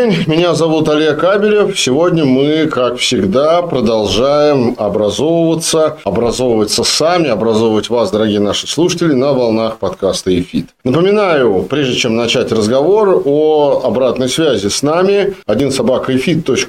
день. Меня зовут Олег Кабелев. Сегодня мы, как всегда, продолжаем образовываться, образовываться сами, образовывать вас, дорогие наши слушатели, на волнах подкаста «Эфит». Напоминаю, прежде чем начать разговор о обратной связи с нами, один собака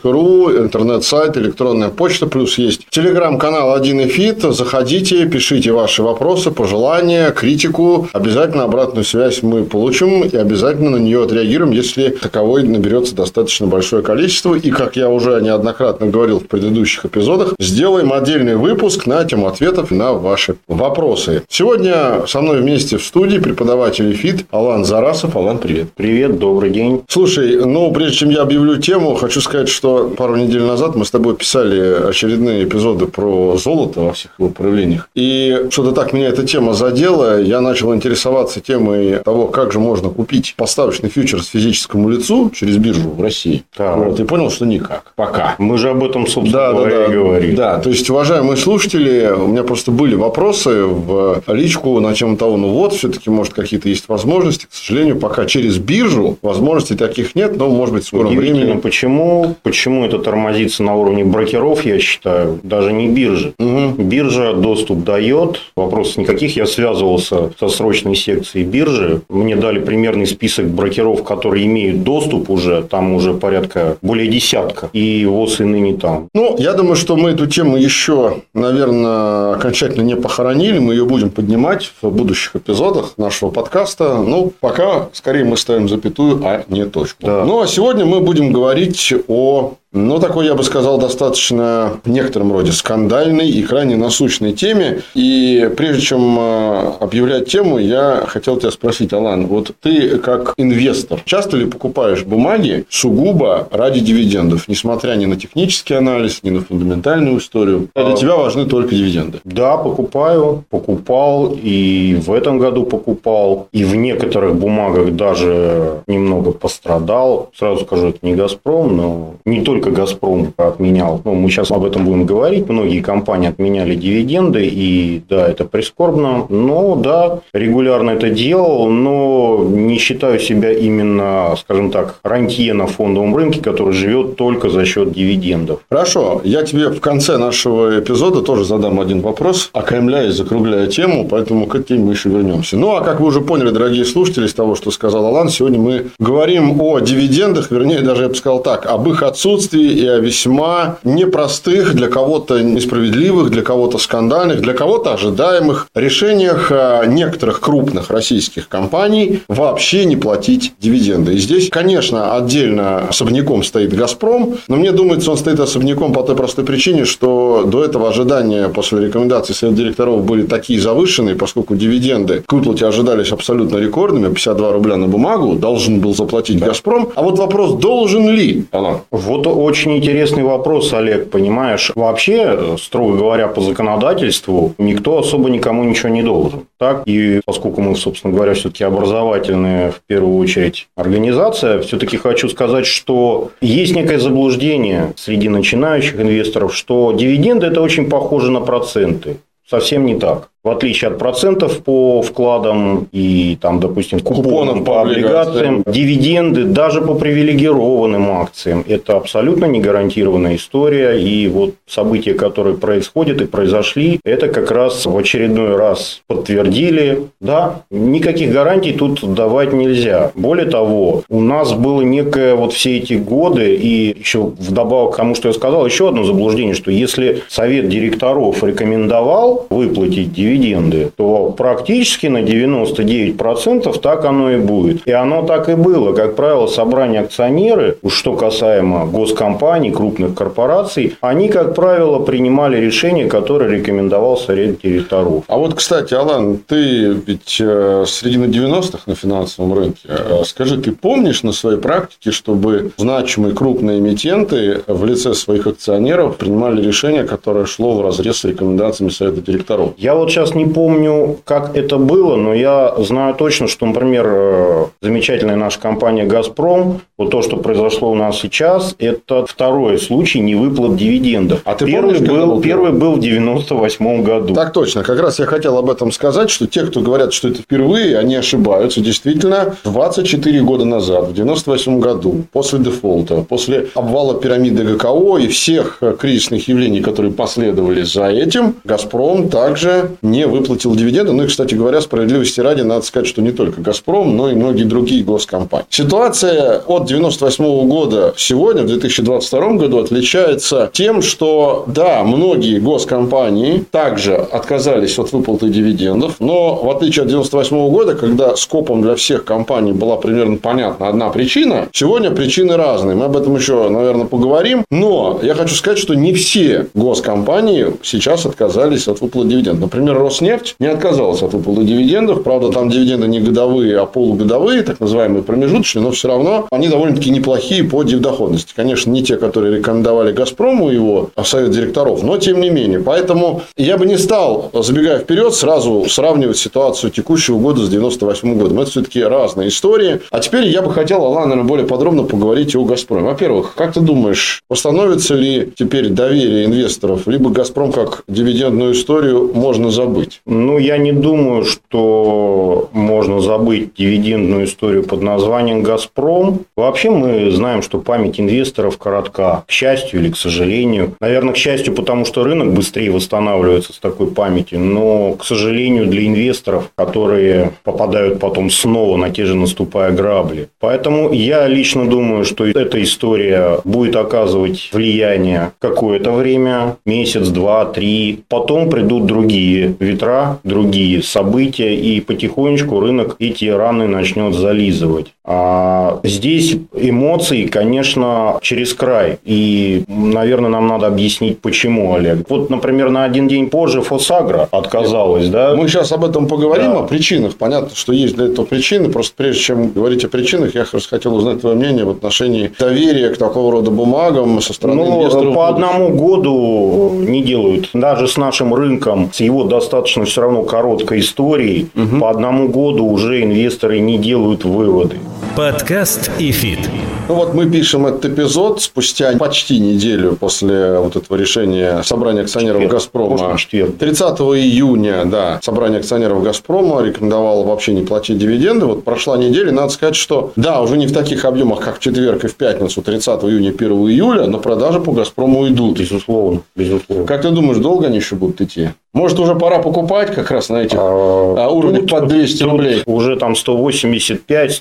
ру, интернет-сайт, электронная почта, плюс есть телеграм-канал «Один эфит». Заходите, пишите ваши вопросы, пожелания, критику. Обязательно обратную связь мы получим и обязательно на нее отреагируем, если таковой наберется достаточно большое количество. И, как я уже неоднократно говорил в предыдущих эпизодах, сделаем отдельный выпуск на тему ответов на ваши вопросы. Сегодня со мной вместе в студии преподаватель ФИТ Алан Зарасов. Алан, привет. Привет, добрый день. Слушай, ну, прежде чем я объявлю тему, хочу сказать, что пару недель назад мы с тобой писали очередные эпизоды про золото во всех его проявлениях. И что-то так меня эта тема задела. Я начал интересоваться темой того, как же можно купить поставочный фьючерс физическому лицу через биржу в России. Так. Вот, и понял, что никак. Пока. Мы же об этом, собственно Да, да, говоря, да, и говорили. да, то есть, уважаемые слушатели, у меня просто были вопросы в личку на тему того, ну вот, все-таки, может, какие-то есть возможности. К сожалению, пока через биржу возможностей таких нет, но, может быть, в скором времени. почему, почему это тормозится на уровне брокеров, я считаю, даже не биржи. Мгм. Биржа доступ дает, вопросов никаких. Я связывался со срочной секцией биржи. Мне дали примерный список брокеров, которые имеют доступ уже. Там уже порядка более десятка. И ВОЗ и ныне там. Ну, я думаю, что мы эту тему еще, наверное, окончательно не похоронили. Мы ее будем поднимать в будущих эпизодах нашего подкаста. Ну, пока скорее мы ставим запятую, а не точку. Да. Ну, а сегодня мы будем говорить о ну, такой, я бы сказал, достаточно в некотором роде скандальной и крайне насущной теме. И прежде чем э, объявлять тему, я хотел тебя спросить, Алан, вот ты как инвестор часто ли покупаешь бумаги сугубо ради дивидендов, несмотря ни на технический анализ, ни на фундаментальную историю? Для тебя важны только дивиденды. Да, покупаю, покупал и в этом году покупал, и в некоторых бумагах даже немного пострадал. Сразу скажу, это не Газпром, но не только Газпром отменял. Ну, мы сейчас об этом будем говорить. Многие компании отменяли дивиденды, и да, это прискорбно. Но да, регулярно это делал, но не считаю себя именно, скажем так, рантье на фондовом рынке, который живет только за счет дивидендов. Хорошо, я тебе в конце нашего эпизода тоже задам один вопрос, окаймляя и закругляя тему, поэтому к этой мы еще вернемся. Ну, а как вы уже поняли, дорогие слушатели, из того, что сказал Алан, сегодня мы говорим о дивидендах, вернее, даже я бы сказал так, об их отсутствии и о весьма непростых, для кого-то несправедливых, для кого-то скандальных, для кого-то ожидаемых решениях а, некоторых крупных российских компаний вообще не платить дивиденды. И здесь, конечно, отдельно особняком стоит «Газпром», но мне думается, он стоит особняком по той простой причине, что до этого ожидания после рекомендаций совета директоров были такие завышенные, поскольку дивиденды к выплате ожидались абсолютно рекордными, 52 рубля на бумагу должен был заплатить «Газпром». А вот вопрос, должен ли, Алан? Вот очень интересный вопрос, Олег, понимаешь? Вообще, строго говоря, по законодательству, никто особо никому ничего не должен. Так? И поскольку мы, собственно говоря, все-таки образовательная, в первую очередь, организация, все-таки хочу сказать, что есть некое заблуждение среди начинающих инвесторов, что дивиденды – это очень похоже на проценты. Совсем не так. В отличие от процентов по вкладам и, там, допустим, купонов, Купонов по по облигациям, дивиденды даже по привилегированным акциям – это абсолютно не гарантированная история. И вот события, которые происходят и произошли, это как раз в очередной раз подтвердили, да, никаких гарантий тут давать нельзя. Более того, у нас было некое вот все эти годы, и еще вдобавок к тому, что я сказал, еще одно заблуждение, что если совет директоров рекомендовал выплатить дивиденды, дивиденды, то практически на 99% так оно и будет. И оно так и было. Как правило, собрание акционеры, уж что касаемо госкомпаний, крупных корпораций, они, как правило, принимали решения, которые рекомендовал совет директоров. А вот, кстати, Алан, ты ведь э, с середины 90-х на финансовом рынке. Э, скажи, ты помнишь на своей практике, чтобы значимые крупные эмитенты в лице своих акционеров принимали решение, которое шло в разрез с рекомендациями совета директоров? Я вот сейчас не помню, как это было, но я знаю точно, что, например, э, замечательная наша компания «Газпром», вот то, что произошло у нас сейчас, это второй случай невыплат дивидендов. А ты первый помнишь, был, был первый был в 98 году. Так точно. Как раз я хотел об этом сказать, что те, кто говорят, что это впервые, они ошибаются. Действительно, 24 года назад, в 98 году, после дефолта, после обвала пирамиды ГКО и всех кризисных явлений, которые последовали за этим, «Газпром» также не выплатил дивиденды. Ну и, кстати говоря, справедливости ради, надо сказать, что не только «Газпром», но и многие другие госкомпании. Ситуация от 98 года сегодня, в 2022 году, отличается тем, что, да, многие госкомпании также отказались от выплаты дивидендов, но в отличие от 98 года, когда скопом для всех компаний была примерно понятна одна причина, сегодня причины разные. Мы об этом еще, наверное, поговорим. Но я хочу сказать, что не все госкомпании сейчас отказались от выплаты дивидендов. Например, Роснефть не отказалась от выплаты дивидендов. Правда, там дивиденды не годовые, а полугодовые, так называемые промежуточные, но все равно они довольно-таки неплохие по дивдоходности. Конечно, не те, которые рекомендовали «Газпрому» его а совет директоров, но тем не менее. Поэтому я бы не стал, забегая вперед, сразу сравнивать ситуацию текущего года с 98 годом. Это все-таки разные истории. А теперь я бы хотел, Алан, наверное, более подробно поговорить о «Газпроме». Во-первых, как ты думаешь, восстановится ли теперь доверие инвесторов, либо «Газпром» как дивидендную историю можно забыть? Ну, я не думаю, что можно забыть дивидендную историю под названием «Газпром». Вообще мы знаем, что память инвесторов коротка. К счастью или к сожалению. Наверное, к счастью, потому что рынок быстрее восстанавливается с такой памятью. Но, к сожалению, для инвесторов, которые попадают потом снова на те же наступая грабли. Поэтому я лично думаю, что эта история будет оказывать влияние какое-то время, месяц, два, три. Потом придут другие ветра, другие события, и потихонечку рынок эти раны начнет зализывать. А здесь эмоции, конечно, через край. И, наверное, нам надо объяснить, почему, Олег. Вот, например, на один день позже Фосагра отказалась, да? Мы сейчас об этом поговорим, Да. о причинах. Понятно, что есть для этого причины. Просто прежде чем говорить о причинах, я раз хотел узнать твое мнение в отношении доверия к такого рода бумагам со стороны Ну, инвесторов. по одному году не делают. Даже с нашим рынком, с его достаточно все равно короткой историей, по одному году уже инвесторы не делают выводы. Подкаст и фит. Ну вот мы пишем этот эпизод спустя почти неделю после вот этого решения собрания акционеров Четверг. «Газпрома». Четверг. 30 июня, да, собрание акционеров «Газпрома» рекомендовало вообще не платить дивиденды. Вот прошла неделя, надо сказать, что да, уже не в таких объемах, как в четверг и в пятницу, 30 июня, 1 июля, но продажи по «Газпрому» идут. Безусловно, безусловно. Как ты думаешь, долго они еще будут идти? Может, уже пора покупать как раз на этих А, а, уровнях тут- под 200 тут рублей? Уже там 185,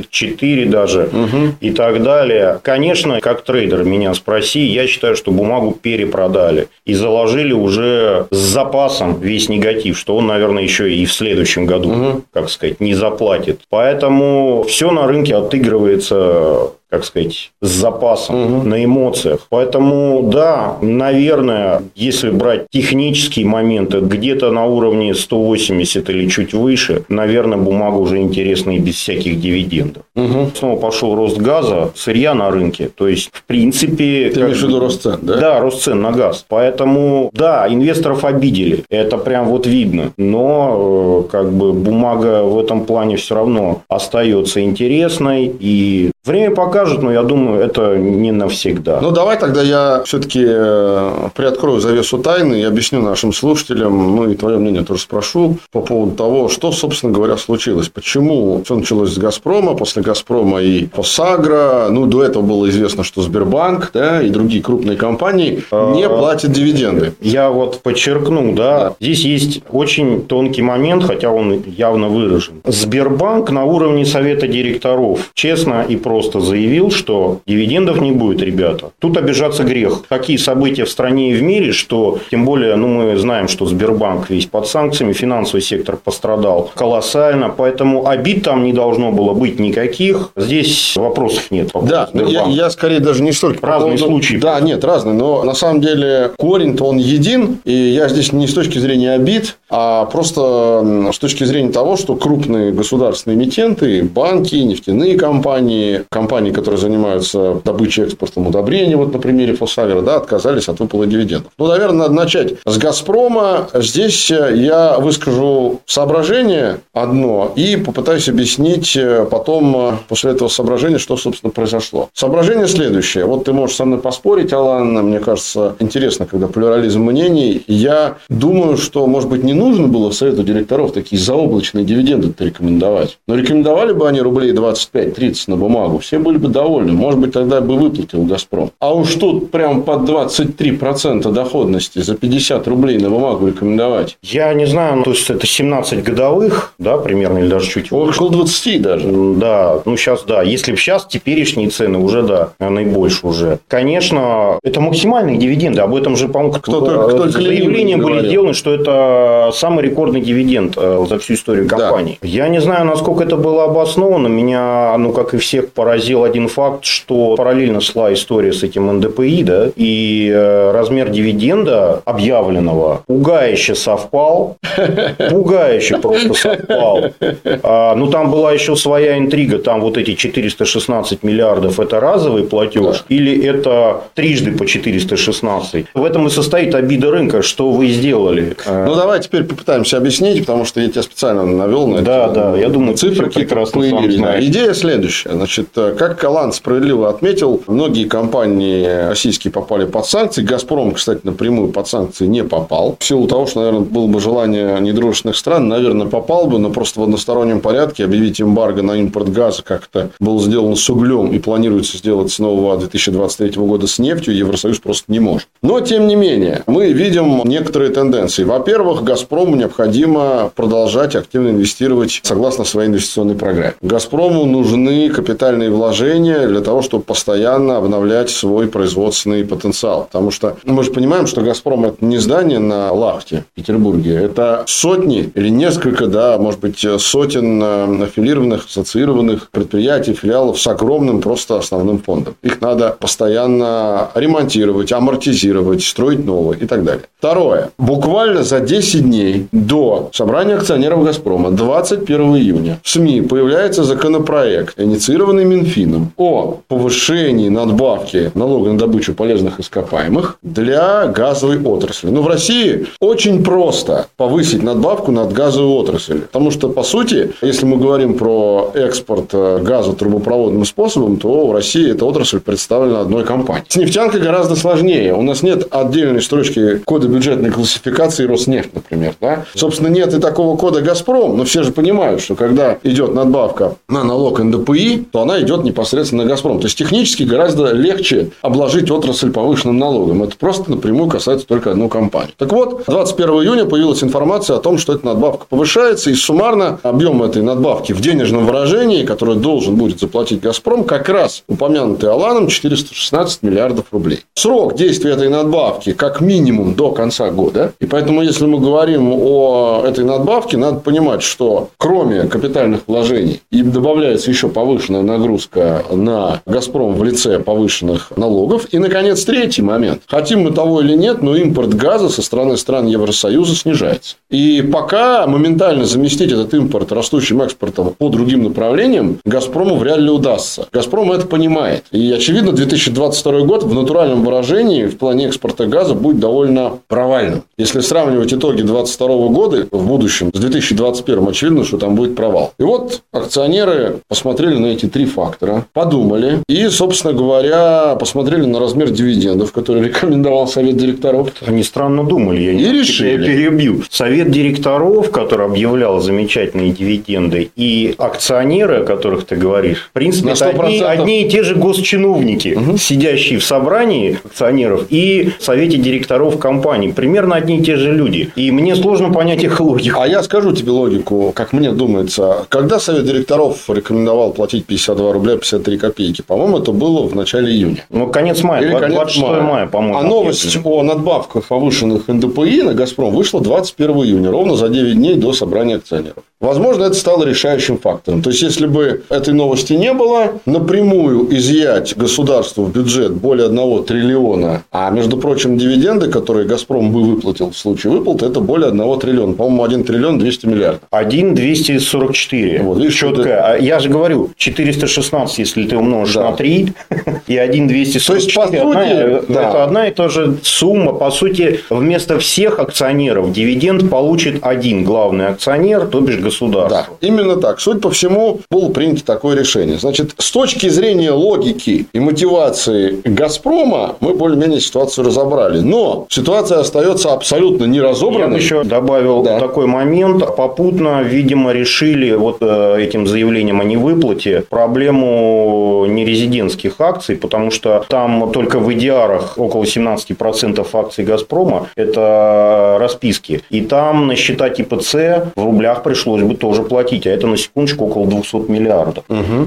184 даже и так далее. Конечно, как трейдер меня спроси, я считаю, что бумагу перепродали и заложили уже с запасом весь негатив, что он, наверное, еще и в следующем году, как сказать, не заплатит. Поэтому все на рынке отыгрывается как сказать, с запасом на эмоциях. Поэтому, да, наверное, если брать технические моменты, где-то на уровне 180 или чуть выше, наверное, бумага уже интересна и без всяких дивидендов. Снова пошел рост газа, сырья на рынке. То есть, в принципе... Ты имеешь в виду рост цен, да? да, рост цен на газ. Поэтому, да, инвесторов обидели. Это прям вот видно. Но, э, как бы, бумага в этом плане все равно остается интересной. И время покажет, но я думаю, это не навсегда. Ну, давай тогда я все-таки приоткрою завесу тайны и объясню нашим слушателям, ну и твое мнение тоже спрошу по поводу того, что, собственно говоря, случилось. Почему все началось с «Газпрома», после «Газпрома» и «Фосагра». Ну, до этого было известно, что Сбербанк да, и другие крупные компании не платят дивиденды. Я вот подчеркну, да, здесь есть очень тонкий момент, хотя он явно выражен. Сбербанк на уровне совета директоров честно и просто просто заявил, что дивидендов не будет, ребята. Тут обижаться грех. Такие события в стране и в мире, что тем более, ну, мы знаем, что Сбербанк весь под санкциями, финансовый сектор пострадал колоссально, поэтому обид там не должно было быть никаких. Здесь вопросов нет. Да, я, я скорее даже не столько... Разные по случаи. Да, нет, разные, но на самом деле корень-то он един, и я здесь не с точки зрения обид, а просто с точки зрения того, что крупные государственные эмитенты, банки, нефтяные компании, компании, которые занимаются добычей, экспортом удобрений, вот на примере Фосавера, да, отказались от выплаты дивидендов. Ну, наверное, надо начать с «Газпрома». Здесь я выскажу соображение одно и попытаюсь объяснить потом после этого соображения, что, собственно, произошло. Соображение следующее. Вот ты можешь со мной поспорить, Алан, мне кажется, интересно, когда плюрализм мнений. Я думаю, что, может быть, не нужно было совету директоров такие заоблачные дивиденды рекомендовать. Но рекомендовали бы они рублей 25-30 на бумагу, все были бы довольны. Может быть, тогда бы выплатил «Газпром». А уж тут прям под 23% доходности за 50 рублей на бумагу рекомендовать. Я не знаю, ну, то есть, это 17 годовых, да, примерно, или даже чуть выше. Около 20 даже. Да, ну сейчас, да. Если бы сейчас теперешние цены уже, да, наибольше уже. Конечно, это максимальные дивиденды. Об этом же, по-моему, кто-то, кто заявления были сделаны, что это самый рекордный дивиденд э, за всю историю компании. Да. Я не знаю, насколько это было обосновано. Меня, ну, как и всех, поразил один факт, что параллельно шла история с этим НДПИ, да, и э, размер дивиденда объявленного пугающе совпал. Пугающе просто совпал. А, ну, там была еще своя интрига. Там вот эти 416 миллиардов – это разовый платеж или это трижды по 416? В этом и состоит обида рынка, что вы сделали. Ну, давай теперь попытаемся объяснить, потому что я тебя специально навел на да, это. Да, да, я думаю, цифры какие-то появились. Идея следующая. Значит, как Калан справедливо отметил, многие компании российские попали под санкции. «Газпром», кстати, напрямую под санкции не попал. В силу того, что, наверное, было бы желание недружественных стран, наверное, попал бы, но просто в одностороннем порядке объявить эмбарго на импорт газа, как это было сделано с углем и планируется сделать с нового 2023 года с нефтью, Евросоюз просто не может. Но, тем не менее, мы видим некоторые тенденции. Во-первых, «Газпрому» необходимо продолжать активно инвестировать согласно своей инвестиционной программе. «Газпрому» нужны капитальные вложения для того, чтобы постоянно обновлять свой производственный потенциал. Потому что мы же понимаем, что «Газпром» – это не здание на Лахте в Петербурге. Это сотни или несколько, да, может быть, сотен э, аффилированных, ассоциированных предприятий, филиалов с огромным просто основным фондом. Их надо постоянно ремонтировать, амортизировать, строить новые и так далее. Второе. Буквально за 10 дней до собрания акционеров «Газпрома» 21 июня в СМИ появляется законопроект, инициированный Минфином, о повышении надбавки налога на добычу полезных ископаемых для газовой отрасли. Но в России очень просто повысить надбавку над газовую отрасль. Потому что, по сути, если мы говорим про экспорт э, газа трубопроводным способом, то в России эта отрасль представлена одной компанией. С нефтянкой гораздо сложнее. У нас нет отдельной строчки кода бюджетной классификации Роснефть, например. Да? Собственно, нет и такого кода «Газпром», но все же понимают, что когда идет надбавка на налог НДПИ, то она идет непосредственно на «Газпром». То есть, технически гораздо легче обложить отрасль повышенным налогом. Это просто напрямую касается только одной компании. Так вот, 21 июня появилась информация о том, что эта надбавка повышается, и суммарно объем этой надбавки в денежном выражении, который должен будет заплатить «Газпром», как раз упомянутый Аланом 416 миллиардов рублей. Срок действия этой надбавки как минимум до конца года. И поэтому, если мы говорим о этой надбавке, надо понимать, что кроме капитальных вложений им добавляется еще повышенная нагрузка на «Газпром» в лице повышенных налогов. И, наконец, третий момент. Хотим мы того или нет, но импорт газа со стороны стран Евросоюза снижается. И пока моментально заместить этот импорт растущим экспортом по другим направлениям «Газпрому» вряд ли удастся. «Газпром» это понимает. И, очевидно, 2022 год в натуральном выражении в плане экспорта газа будет довольно провальным. Если сравнивать итоги 2022 года в будущем с 2021, очевидно, что там будет провал. И вот акционеры посмотрели на эти три фактора, подумали и, собственно говоря, посмотрели на размер дивидендов, который рекомендовал совет директоров. Они странно думали. Я и не решили. Я перебью. Совет директоров, который объявлял замечательные дивиденды, и акционеры, о которых ты говоришь, в принципе, это одни, одни и те же госчиновники, угу. сидящие в собрании акционеров и в совете директоров компаний. Примерно одни и те же люди. И мне сложно понять их логику. А я скажу тебе логику, как мне думается. Когда совет директоров рекомендовал платить 52 22 рубля 53 копейки. По-моему, это было в начале июня. Ну, конец мая, Или 26 конец мая, мая, по-моему. А новость о надбавках повышенных НДПИ на «Газпром» вышла 21 июня, ровно за 9 дней до собрания акционеров. Возможно, это стало решающим фактором. То есть, если бы этой новости не было, напрямую изъять государству в бюджет более 1 триллиона, а, между прочим, дивиденды, которые «Газпром» бы выплатил в случае выплаты, это более 1 триллиона. По-моему, 1 триллион 200 миллиардов. 1 244. Вот, видишь, Четко. это- А Я же говорю, 416, если ты умножишь Да. на 3, и 1 244. То есть, по одна- сути, да. Это одна и та же сумма. По сути, вместо всех акционеров дивиденд получит один главный акционер, то бишь государство. Да, именно так. Суть по всему, было принято такое решение. Значит, с точки зрения логики и мотивации «Газпрома» мы более-менее ситуацию разобрали. Но ситуация остается абсолютно Я бы неразобранной. еще добавил Да. такой момент. Попутно, видимо, решили вот э, этим заявлением о невыплате проблему нерезидентских акций, потому что там только в идиарах около 17% акций «Газпрома» – это расписки. И там на счета типа С в рублях пришлось бы тоже платить. А это, на секундочку, около 200 миллиардов.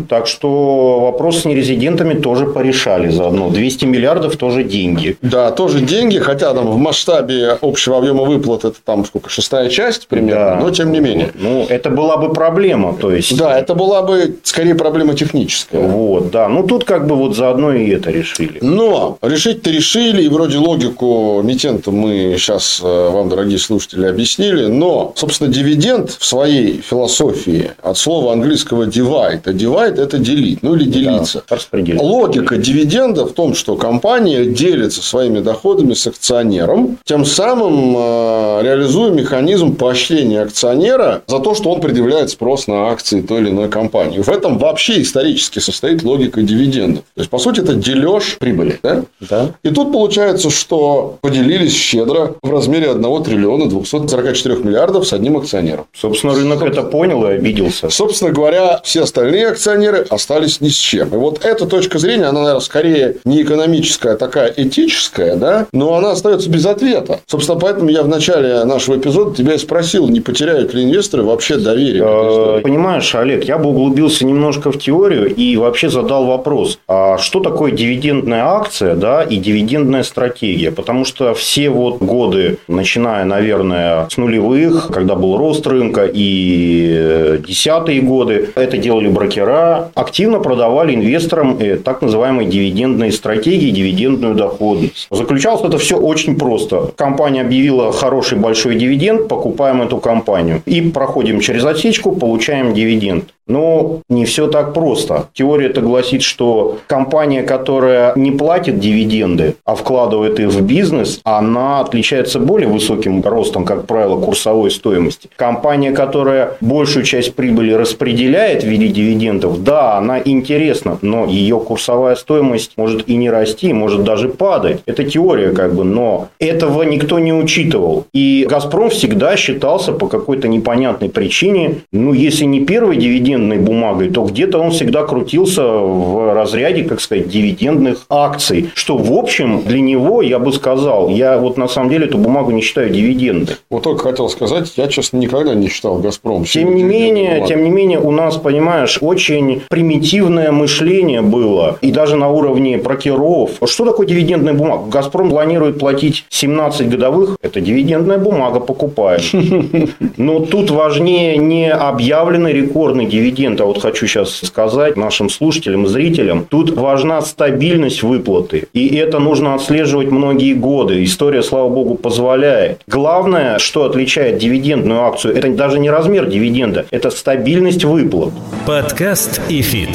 Так что вопрос с нерезидентами тоже порешали заодно. 200 миллиардов тоже деньги. Да, тоже деньги, хотя там в масштабе общего объема выплат это там сколько, шестая часть примерно, Да. но тем не менее. Ну, это была бы проблема. То есть, Да, это была бы скорее проблема техническая. Вот, да. Ну, тут как бы вот заодно и это решили. Но решить-то решили, и вроде логику эмитента мы сейчас вам, дорогие слушатели, объяснили. Но, собственно, дивиденд в своей философии от слова английского divide, а divide – это делить, ну или делиться. Да, распределить. Логика дивиденда в том, что компания делится своими доходами с акционером, тем самым э, реализуя механизм поощрения акционера за то, что он предъявляет спрос на акции той или иной компании. В этом вообще исторически состоит логика дивидендов. То есть, по сути, это дележ прибыли. Да? Да. И тут получается, что поделились щедро в размере 1 триллиона 244 миллиардов с одним акционером. Собственно, рынок это понял и обиделся. Собственно говоря, все остальные акционеры остались ни с чем. И вот эта точка зрения, она, наверное, скорее не экономическая, а такая этическая, да, но она остается без ответа. Собственно, поэтому я в начале нашего эпизода тебя и спросил, не потеряют ли инвесторы вообще доверие Э. Понимаешь, Олег, я бы углубился немножко в теорию и вообще задал вопрос, а что такое дивидендная акция, да, и дивидендная стратегия? Потому что все вот годы, начиная, наверное, с нулевых, когда был рост рынка, и э, десятые годы, это делали брокера, активно продавали инвесторам э, так называемые дивидендные стратегии, дивидендную доходность. Заключалось это все очень просто. Компания объявила хороший большой дивиденд, покупаем эту компанию. И проходим через отсечку, получаем дивиденд. Но не все так просто. Теория это гласит, что компания, которая не платит дивиденды, а вкладывает их в бизнес, она отличается более высоким ростом, как правило, курсовой стоимости. Компания, которая большую часть прибыли распределяет в виде дивидендов, да, она интересна, но ее курсовая стоимость может и не расти, может даже падать. Это теория, как бы, но этого никто не учитывал. И «Газпром» всегда считался по какой-то непонятной причине, ну, если не первой дивидендной бумагой, то где-то он всегда крутился в разряде, как сказать, дивидендных акций. Что, в общем, для него, я бы сказал, я вот на самом деле эту бумагу не считаю дивидендной. Вот только хотел сказать, я, честно, никогда не считал «Газпром». Тем не менее, тем не менее, у нас, понимаешь, очень примитивное мышление было. И даже на уровне брокеров. Что такое дивидендная бумага? «Газпром» планирует платить 17 годовых. Это дивидендная бумага, покупаем. Но тут важнее не объявленный рекордный дивиденд, а вот хочу сейчас сказать нашим слушателям зрителям, тут важна стабильность выплаты. И это нужно отслеживать многие годы. История, слава богу, позволяет. Главное, что отличает дивидендную акцию, это даже не размер дивиденда, это стабильность выплат. Подкаст и фит.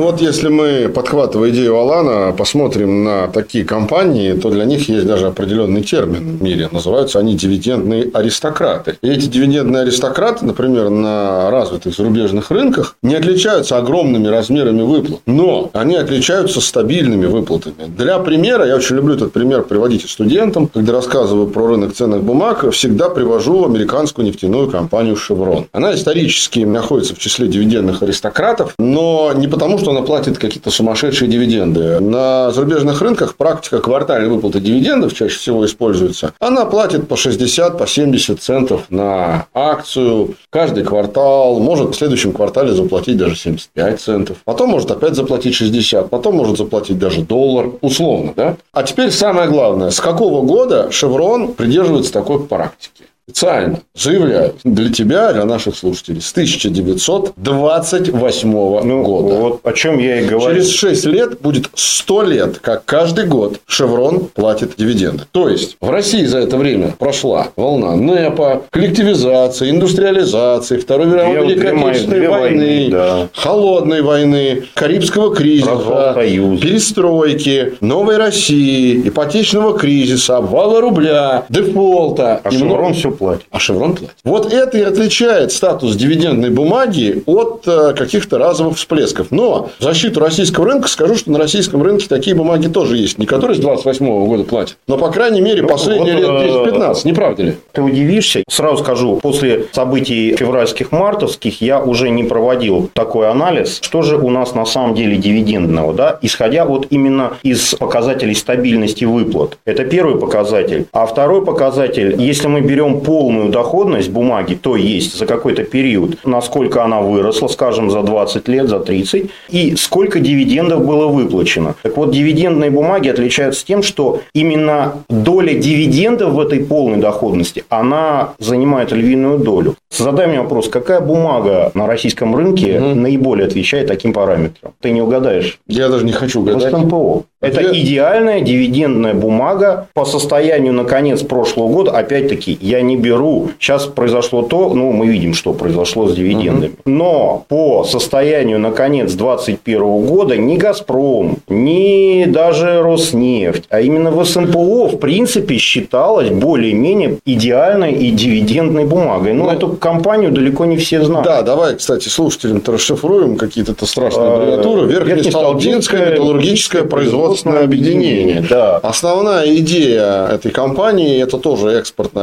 Ну вот если мы, подхватывая идею Алана, посмотрим на такие компании, то для них есть даже определенный термин в мире. Называются они дивидендные аристократы. И эти дивидендные аристократы, например, на развитых зарубежных рынках, не отличаются огромными размерами выплат, но они отличаются стабильными выплатами. Для примера, я очень люблю этот пример приводить студентам, когда рассказываю про рынок ценных бумаг, всегда привожу американскую нефтяную компанию Chevron. Она исторически находится в числе дивидендных аристократов, но не потому, что она платит какие-то сумасшедшие дивиденды. На зарубежных рынках практика квартальной выплаты дивидендов чаще всего используется. Она платит по 60, по 70 центов на акцию каждый квартал, может в следующем квартале заплатить даже 75 центов, потом может опять заплатить 60, потом может заплатить даже доллар, условно, да? А теперь самое главное, с какого года Шеврон придерживается такой практики? Специально заявляю для тебя, для наших слушателей, с 1928 ну, года. Вот о чем я и говорю. Через 6 лет будет 100 лет, как каждый год Шеврон платит дивиденды. То есть, в России за это время прошла волна НЭПа, коллективизации, индустриализации, Второй мировой Великой Отечественной войны, войны да. Холодной войны, Карибского кризиса, перестройки, новой России, ипотечного кризиса, обвала рубля, дефолта. А Шеврон много... все платит. А Шеврон платит. Вот это и отличает статус дивидендной бумаги от э, каких-то разовых всплесков. Но в защиту российского рынка скажу, что на российском рынке такие бумаги тоже есть. Не которые с 28 года платят, но, по крайней мере, ну, последние вот, лет 10-15. Э, не правда ли? Ты удивишься. Сразу скажу, после событий февральских, мартовских я уже не проводил такой анализ, что же у нас на самом деле дивидендного, да, исходя вот именно из показателей стабильности выплат. Это первый показатель. А второй показатель, если мы берем полную доходность бумаги, то есть за какой-то период, насколько она выросла, скажем, за 20 лет, за 30, и сколько дивидендов было выплачено. Так вот, дивидендные бумаги отличаются тем, что именно доля дивидендов в этой полной доходности, она занимает львиную долю. Задай мне вопрос, какая бумага на российском рынке угу. наиболее отвечает таким параметрам? Ты не угадаешь? Я даже не хочу угадать. СМПО. Это Я... идеальная дивидендная бумага по состоянию на конец прошлого года. Опять-таки, я не беру. Сейчас произошло то, ну, мы видим, что произошло с дивидендами. Угу. Но по состоянию на конец 2021 года ни «Газпром», ни даже «Роснефть», а именно в СНПО, в принципе, считалось более-менее идеальной и дивидендной бумагой. Но ну, эту компанию далеко не все знают. Да, давай, кстати, слушателям-то расшифруем какие-то страшные а, аббревиатуры. Верхнесталдинское металлургическое производственное объединение. Да. Основная идея этой компании – это тоже экспортно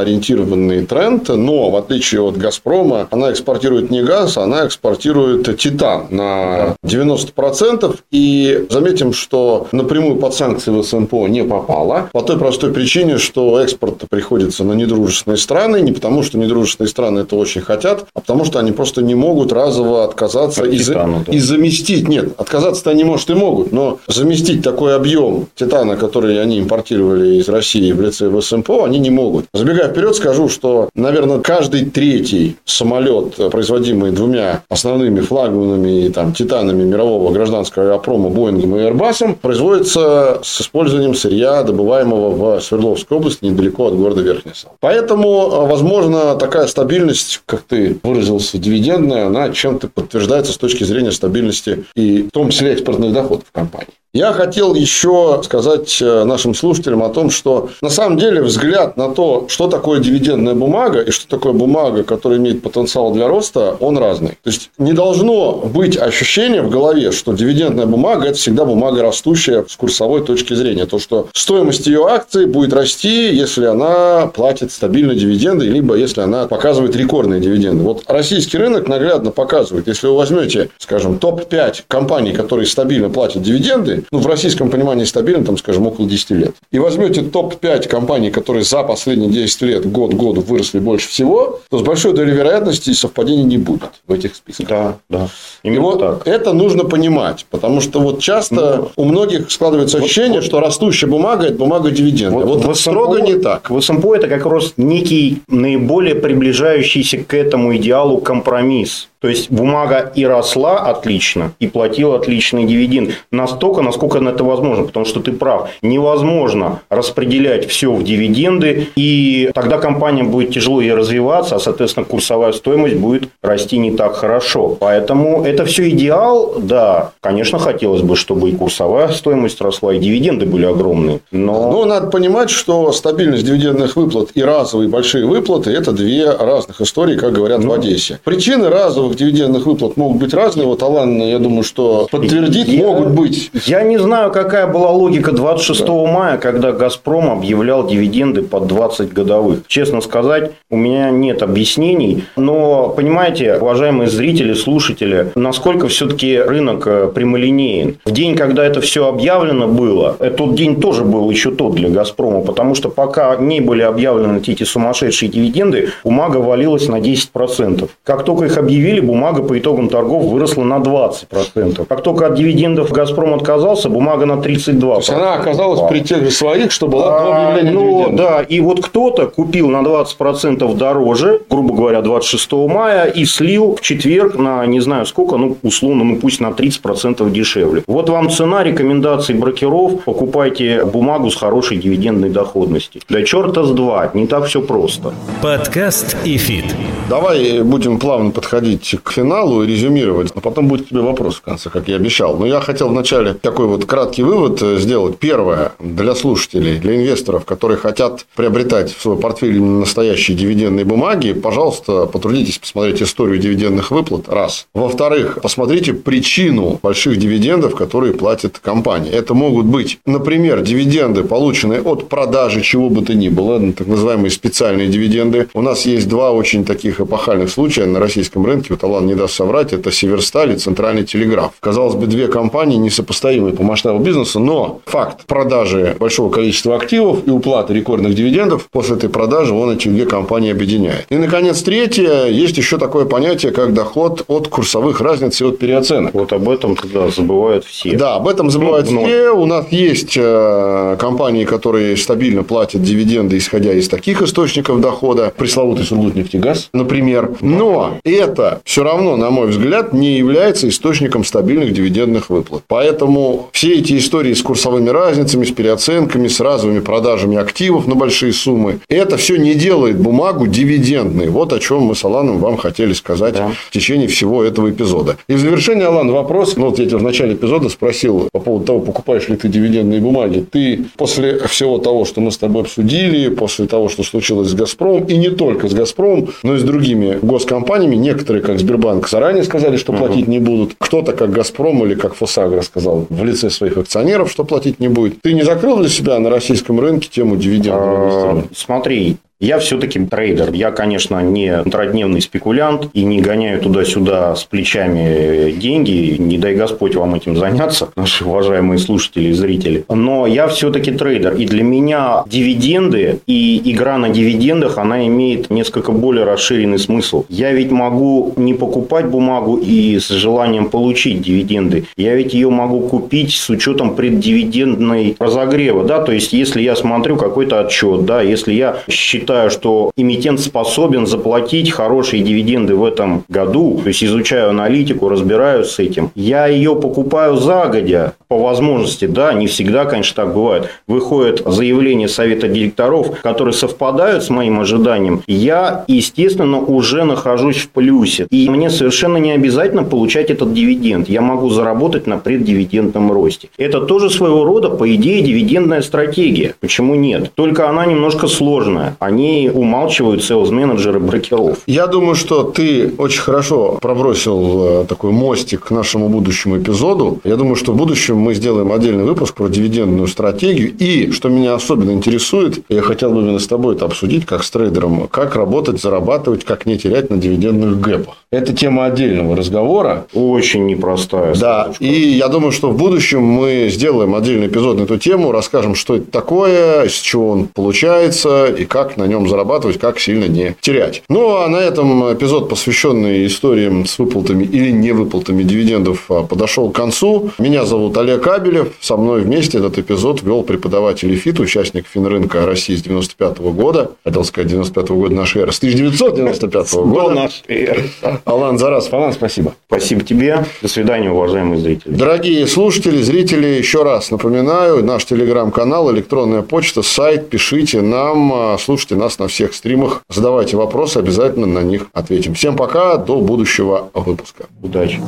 ориентированный тренд, но в отличие от «Газпрома», она экспортирует не газ, она экспортирует титан на 90%. И заметим, что напрямую под санкции в СНПО не попала по той простой причине, что экспорт приходится на недружественные страны, не потому что недружественные страны это очень хотят, а потому что они просто не могут разово отказаться и, титану, да. и заместить. Нет, отказаться-то они, может, и могут, но заместить такой объем титана, который они импортировали из России в лице ВСМПО, они не могут. Забегая вперед, скажу, что, наверное, каждый третий самолет, производимый двумя основными флагманами там, титанами мирового гражданского авиапрома Боингом и Airbus, производится с использованием сырья, добываемого в Свердловской области, недалеко от города Верхняя Поэтому, возможно, такая стабильность, как ты выразился, дивидендная, она чем-то подтверждается с точки зрения стабильности и в том числе экспортных доходов компании. Я хотел еще сказать э, нашим слушателям о том, что на самом деле взгляд на то, что такое дивидендная бумага и что такое бумага, которая имеет потенциал для роста, он разный. То есть не должно быть ощущения в голове, что дивидендная бумага это всегда бумага растущая с курсовой точки зрения. То, что стоимость ее акций будет расти, если она платит стабильные дивиденды, либо если она показывает рекордные дивиденды. Вот российский рынок наглядно показывает, если вы возьмете, скажем, топ-5 компаний, которые стабильно платят дивиденды, ну, в российском понимании стабильно, там, скажем, около 10 лет, и возьмете топ-5 компаний, которые за последние 10 лет год году выросли больше всего, то с большой долей вероятности совпадений не будет в этих списках. Да, да. Именно и вот так. это нужно понимать, потому что вот часто ну, у многих складывается ощущение, вот, что растущая бумага – это бумага дивиденда. Вот, вот строго не так. В СМПО это как раз некий наиболее приближающийся к этому идеалу компромисс. То есть бумага и росла отлично, и платила отличный дивиденд. Настолько, насколько это возможно. Потому что ты прав. Невозможно распределять все в дивиденды. И тогда компания будет тяжело ей развиваться, а, соответственно, курсовая стоимость будет расти не так хорошо. Поэтому это все идеал. Да, конечно, хотелось бы, чтобы и курсовая стоимость росла, и дивиденды были огромные. Но... но надо понимать, что стабильность дивидендных выплат и разовые большие выплаты – это две разных истории, как говорят ну... в Одессе. Причины разовых финансовых дивидендных выплат могут быть разные. Вот Алан, я думаю, что подтвердит, я, могут быть. Я не знаю, какая была логика 26 да. мая, когда «Газпром» объявлял дивиденды под 20 годовых. Честно сказать, у меня нет объяснений. Но, понимаете, уважаемые зрители, слушатели, насколько все-таки рынок э, прямолинеен. В день, когда это все объявлено было, этот день тоже был еще тот для «Газпрома», потому что пока не были объявлены эти сумасшедшие дивиденды, бумага валилась на 10%. Как только их объявили, бумага по итогам торгов выросла на 20%. Как только от дивидендов «Газпром» отказался, бумага на 32%. То есть, она оказалась при тех же своих, что была до объявления ну, дивидендов. Да, и вот кто-то купил на 20% дороже, грубо говоря, 26 мая, и слил в четверг на не знаю сколько, ну, условно, ну, пусть на 30% дешевле. Вот вам цена рекомендаций брокеров. Покупайте бумагу с хорошей дивидендной доходностью. Да черта с два. Не так все просто. Подкаст и фит. Давай будем плавно подходить к финалу и резюмировать. А потом будет тебе вопрос в конце, как я обещал. Но я хотел вначале такой вот краткий вывод сделать. Первое, для слушателей, для инвесторов, которые хотят приобретать в свой портфель настоящие дивидендные бумаги, пожалуйста, потрудитесь посмотреть историю дивидендных выплат. Раз. Во-вторых, посмотрите причину больших дивидендов, которые платит компания. Это могут быть, например, дивиденды, полученные от продажи чего бы то ни было, так называемые специальные дивиденды. У нас есть два очень таких эпохальных случая на российском рынке, Алан не даст соврать, это Северсталь и Центральный телеграф. Казалось бы, две компании несопоставимые по масштабу бизнеса, но факт продажи большого количества активов и уплаты рекордных дивидендов после этой продажи он эти две компании объединяет. И, наконец, третье, есть еще такое понятие, как доход от курсовых разниц и от переоценок. Вот об этом тогда забывают все. Да, об этом забывают ну, все. У нас есть э, компании, которые стабильно платят дивиденды, исходя из таких источников дохода, пресловутый Сургутнефтегаз, например. Но это все равно, на мой взгляд, не является источником стабильных дивидендных выплат. Поэтому все эти истории с курсовыми разницами, с переоценками, с разовыми продажами активов на большие суммы, это все не делает бумагу дивидендной. Вот о чем мы с Аланом вам хотели сказать да. в течение всего этого эпизода. И в завершение, Алан, вопрос. Ну, вот я тебя в начале эпизода спросил по поводу того, покупаешь ли ты дивидендные бумаги. Ты после всего того, что мы с тобой обсудили, после того, что случилось с «Газпромом», и не только с «Газпромом», но и с другими госкомпаниями, некоторые, как Сбербанк, заранее сказали, что платить угу. не будут. Кто-то, как «Газпром» или как «Фосагро» сказал в лице своих акционеров, что платить не будет. Ты не закрыл для себя на российском рынке тему дивидендов? А, смотри, я все-таки трейдер. Я, конечно, не контродневный спекулянт и не гоняю туда-сюда с плечами деньги. Не дай Господь вам этим заняться, наши уважаемые слушатели и зрители. Но я все-таки трейдер. И для меня дивиденды и игра на дивидендах, она имеет несколько более расширенный смысл. Я ведь могу не покупать бумагу и с желанием получить дивиденды. Я ведь ее могу купить с учетом преддивидендной разогрева. Да? То есть, если я смотрю какой-то отчет, да, если я считаю считаю, что эмитент способен заплатить хорошие дивиденды в этом году, то есть изучаю аналитику, разбираюсь с этим, я ее покупаю загодя по возможности, да, не всегда, конечно, так бывает. Выходит заявление совета директоров, которые совпадают с моим ожиданием, я, естественно, уже нахожусь в плюсе. И мне совершенно не обязательно получать этот дивиденд. Я могу заработать на преддивидендном росте. Это тоже своего рода, по идее, дивидендная стратегия. Почему нет? Только она немножко сложная. Они они умалчивают селс-менеджеры брокеров. Я думаю, что ты очень хорошо пробросил э, такой мостик к нашему будущему эпизоду. Я думаю, что в будущем мы сделаем отдельный выпуск про дивидендную стратегию. И, что меня особенно интересует, я хотел бы именно с тобой это обсудить, как с трейдером, как работать, зарабатывать, как не терять на дивидендных гэпах. Это тема отдельного разговора. Очень непростая. Да, и я думаю, что в будущем мы сделаем отдельный эпизод на эту тему, расскажем, что это такое, из чего он получается и как на нем зарабатывать, как сильно не терять. Ну, а на этом эпизод, посвященный историям с выплатами или невыплатами дивидендов, а, подошел к концу. Меня зовут Олег Кабелев. Со мной вместе этот эпизод вел преподаватель ФИТ, участник Финрынка России с 95 -го года. Хотел сказать, 95 -го года нашей эры. С 1995 -го года. До нашей эры. Алан Зарас, Алан, спасибо. Спасибо тебе. До свидания, уважаемые зрители. Дорогие слушатели, зрители, еще раз напоминаю, наш телеграм-канал, электронная почта, сайт, пишите нам, а, слушайте нас на всех стримах. Задавайте вопросы, обязательно на них ответим. Всем пока, до будущего выпуска. Удачи.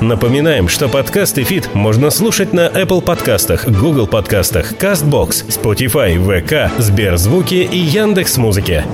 Напоминаем, что подкаст и фит можно слушать на Apple подкастах, Google подкастах, CastBox, Spotify, VK, Сберзвуки и Яндекс.Музыке.